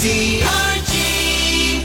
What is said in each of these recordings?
KZRG.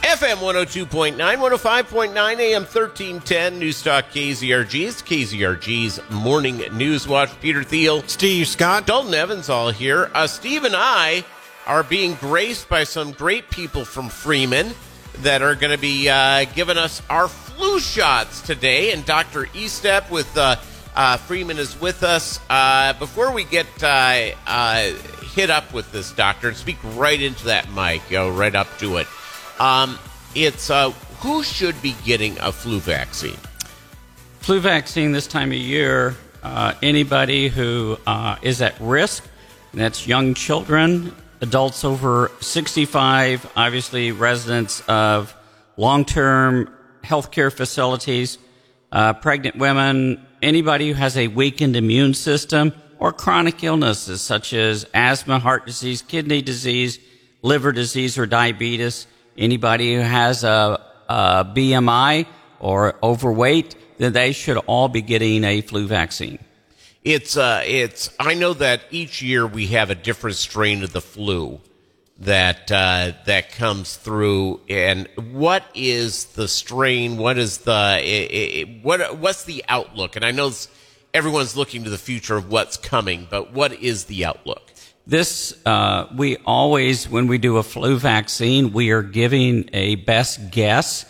FM 102.9, 105.9 AM 1310, Newstalk KZRG. It's KZRG's Morning News Watch. Peter Thiel, Steve Scott. Dalton Evans all here. Uh, Steve and I are being graced by some great people from Freeman that are going to be uh, giving us our flu shots today. And Dr. Estep with uh, uh, Freeman is with us. Uh, before we get uh, uh, hit up with this, doctor, and speak right into that mic, go right up to it. Um, it's uh, who should be getting a flu vaccine? Flu vaccine this time of year, uh, anybody who uh, is at risk, that's young children, adults over 65, obviously residents of long term healthcare facilities, uh, pregnant women, anybody who has a weakened immune system, or chronic illnesses such as asthma, heart disease, kidney disease, liver disease, or diabetes. Anybody who has a, a BMI or overweight, then they should all be getting a flu vaccine. It's uh, it's. I know that each year we have a different strain of the flu that uh, that comes through. And what is the strain? What is the i i what? What's the outlook? And I know everyone's looking to the future of what's coming, but what is the outlook? This, uh, we always, when we do a flu vaccine, we are giving a best guess.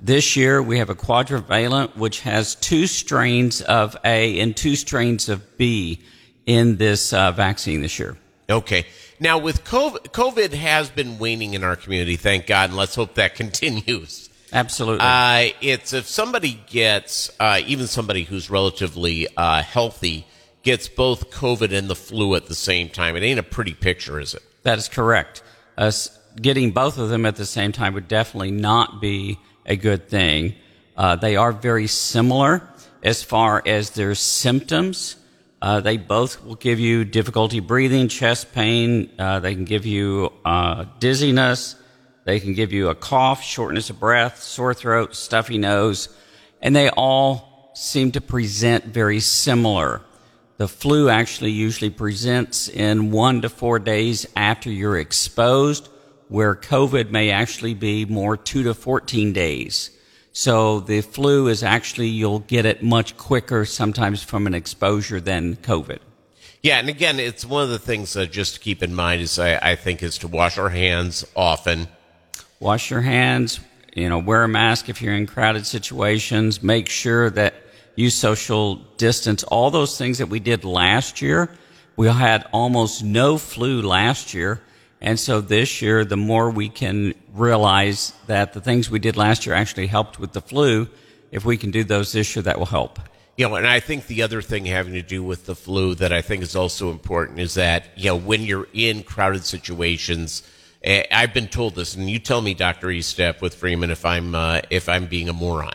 This year we have a quadrivalent, which has two strains of A and two strains of B in this uh, vaccine this year. Okay. Now, with COVID, COVID has been waning in our community, thank God, and let's hope that continues. Absolutely. Uh, it's if somebody gets, uh, even somebody who's relatively uh, healthy, gets both COVID and the flu at the same time. It ain't a pretty picture, is it? That is correct. Us getting both of them at the same time would definitely not be a good thing. Uh, they are very similar as far as their symptoms. Uh, they both will give you difficulty breathing, chest pain. Uh, they can give you uh, dizziness. They can give you a cough, shortness of breath, sore throat, stuffy nose, and they all seem to present very similar. The flu actually usually presents in one to four days after you're exposed, where COVID may actually be more two to 14 days. So the flu is actually, you'll get it much quicker sometimes from an exposure than COVID. Yeah, and again, it's one of the things uh, just to keep in mind is I, I think is to wash our hands often. Wash your hands, you know, wear a mask if you're in crowded situations, make sure that you social distance, all those things that we did last year. We had almost no flu last year. And so this year, the more we can realize that the things we did last year actually helped with the flu, if we can do those this year, that will help. You know, and I think the other thing having to do with the flu that I think is also important is that, you know, when you're in crowded situations, I've been told this, and you tell me, Dr. Estep with Freeman, if I'm, uh, if I'm being a moron.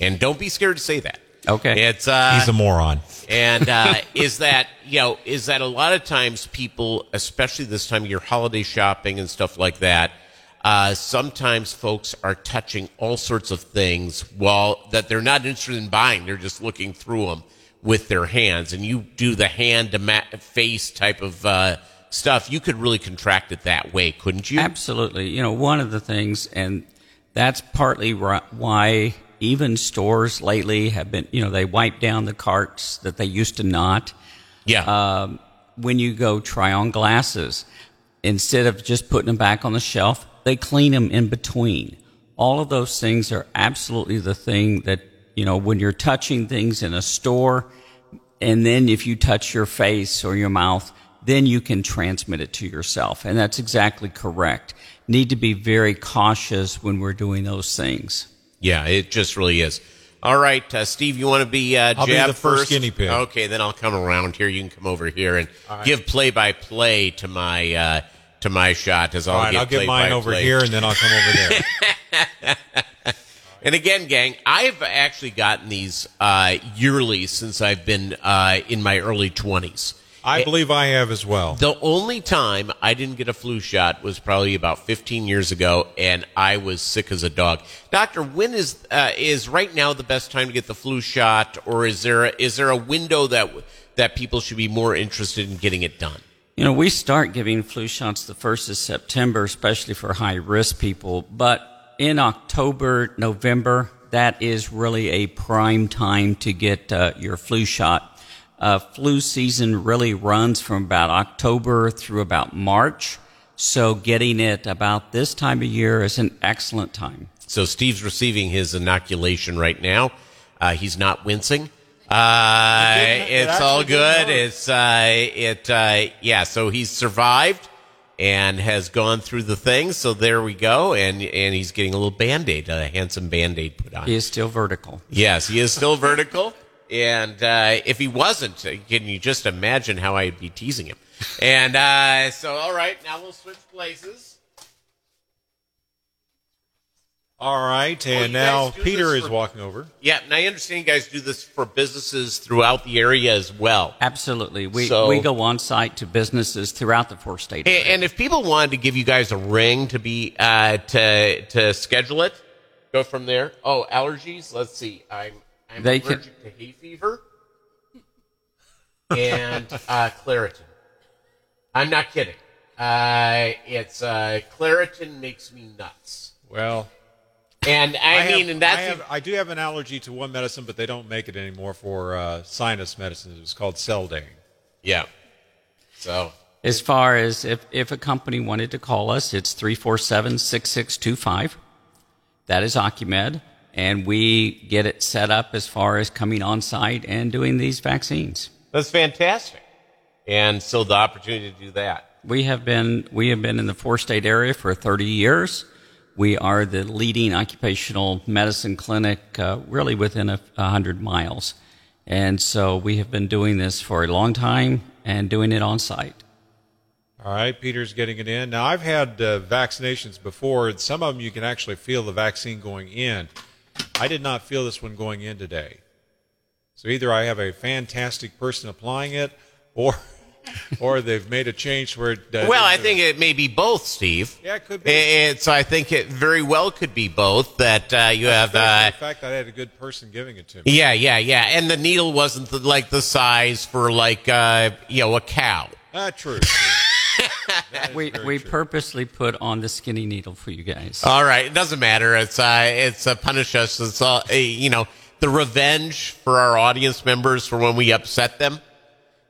And don't be scared to say that. Okay. It's, uh, He's a moron. and uh, is that you know is that a lot of times people especially this time of year holiday shopping and stuff like that uh, sometimes folks are touching all sorts of things while that they're not interested in buying they're just looking through them with their hands and you do the hand to ma- face type of uh, stuff you could really contract it that way couldn't you Absolutely. You know, one of the things, and that's partly why even stores lately have been, you know, they wipe down the carts that they used to not. yeah Um, when you go try on glasses, instead of just putting them back on the shelf, they clean them in between. All of those things are absolutely the thing that, you know, when you're touching things in a store, and then if you touch your face or your mouth, then you can transmit it to yourself. And that's exactly correct. Need to be very cautious when we're doing those things. Yeah, it just really is. All right, uh, Steve, you want to be uh, I'll be the first guinea pig. Okay, then I'll come around here. You can come over here and give play by play to my uh, to my shot. As I'll All right, give I'll get mine over here, and then I'll come over there. And again, gang, I've actually gotten these uh, yearly since I've been uh, in my early twenties. I believe I have as well. The only time I didn't get a flu shot was probably about 15 years ago, and I was sick as a dog. Doctor, when is uh, is right now the best time to get the flu shot, or is there a, is there a window that that people should be more interested in getting it done? You know, we start giving flu shots the 1st of September, especially for high risk people. But in October, November, that is really a prime time to get uh, your flu shot. Uh, flu season really runs from about October through about March. So getting it about this time of year is an excellent time. So Steve's receiving his inoculation right now. Uh, he's not wincing. Uh, It didn't- it it's all good. It's uh, it uh, yeah. So he's survived and has gone through the thing. So there we go. And and he's getting a little band aid, a handsome band aid put on. He is still vertical. Yes, he is still vertical. And uh, if he wasn't, uh, can you just imagine how I'd be teasing him? And uh, so, all right, now we'll switch places. All right, Oh, you and now Peter this is for- walking over. Yeah, and I understand you guys do this for businesses throughout the area as well. Absolutely. We, So- we go on site to businesses throughout the four state And, and if people wanted to give you guys a ring to be uh, to to schedule it, go from there. Oh, allergies. Let's see. I'm I'm They can- allergic to hay fever and uh, Claritin. I'm not kidding. Uh, it's uh, Claritin makes me nuts. Well, And I, have- mean, and that's I, have, I do have an allergy to one medicine, but they don't make it anymore for uh, sinus medicine. It's called Seldane. yeah. So As far as if, if a company wanted to call us, it's 347 6625. That is Ocumed. And we get it set up as far as coming on site and doing these vaccines. that's fantastic. And so the opportunity to do that. We have been we have been in the four state area for 30 years. We are the leading occupational medicine clinic, uh, really within a, a hundred miles, and so we have been doing this for a long time and doing it on site. All right, Peter's getting it in. Now, I've had uh, vaccinations before, and some of them you can actually feel the vaccine going in. I did not feel this one going in today. So either I have a fantastic person applying it, or or they've made a change where it. Uh, Well, I think it may be both, Steve. Yeah, it could be. It's. I think it very well could be both. That uh, you have. Uh, the fact that I had a good person giving it to me. yeah, yeah, yeah, and the needle wasn't the, like the size for like uh, you know a cow. Ah, true. true. That is We we true. purposely put on the skinny needle for you guys. All right, it doesn't matter. It's uh, it's uh, punish us. It's all uh, you know. The revenge for our audience members for when we upset them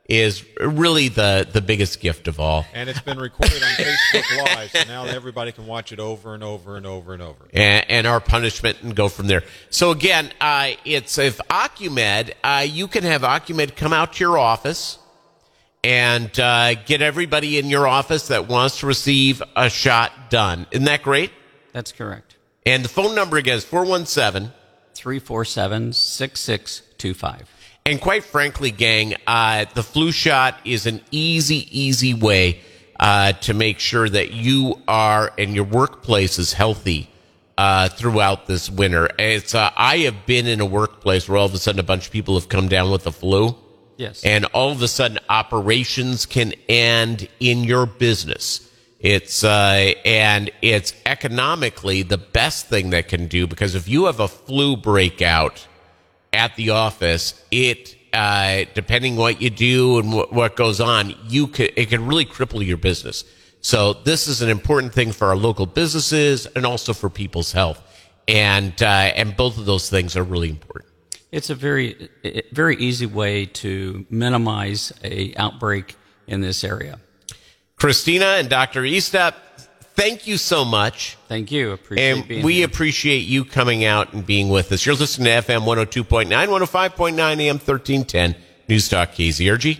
is really the the biggest gift of all. and it's been recorded on Facebook Live, so now everybody can watch it over and over and over and over. and, and our punishment and go from there. So again, uh, it's if Ocumed, uh, you can have Ocumed come out to your office and uh, get everybody in your office that wants to receive a shot done. Isn't that great? That's correct. And the phone number again is 417. 347 6625. And quite frankly, gang, uh, the flu shot is an easy, easy way uh, to make sure that you are and your workplace is healthy uh, throughout this winter. It's uh, I have been in a workplace where all of a sudden a bunch of people have come down with the flu, Yes. and all of a sudden operations can end in your business. It's uh, and it's economically the best thing that can do because if you have a flu breakout at the office, it uh, depending what you do and what, what goes on, you could it can really cripple your business. So this is an important thing for our local businesses and also for people's health, and uh, and both of those things are really important. It's a very, very easy way to minimize a outbreak in this area. Christina and Dr. Estep, thank you so much. Thank you. Appreciate And we here. appreciate you coming out and being with us. You're listening to FM 102.9, 105.9 AM 1310, News Talk KZRG.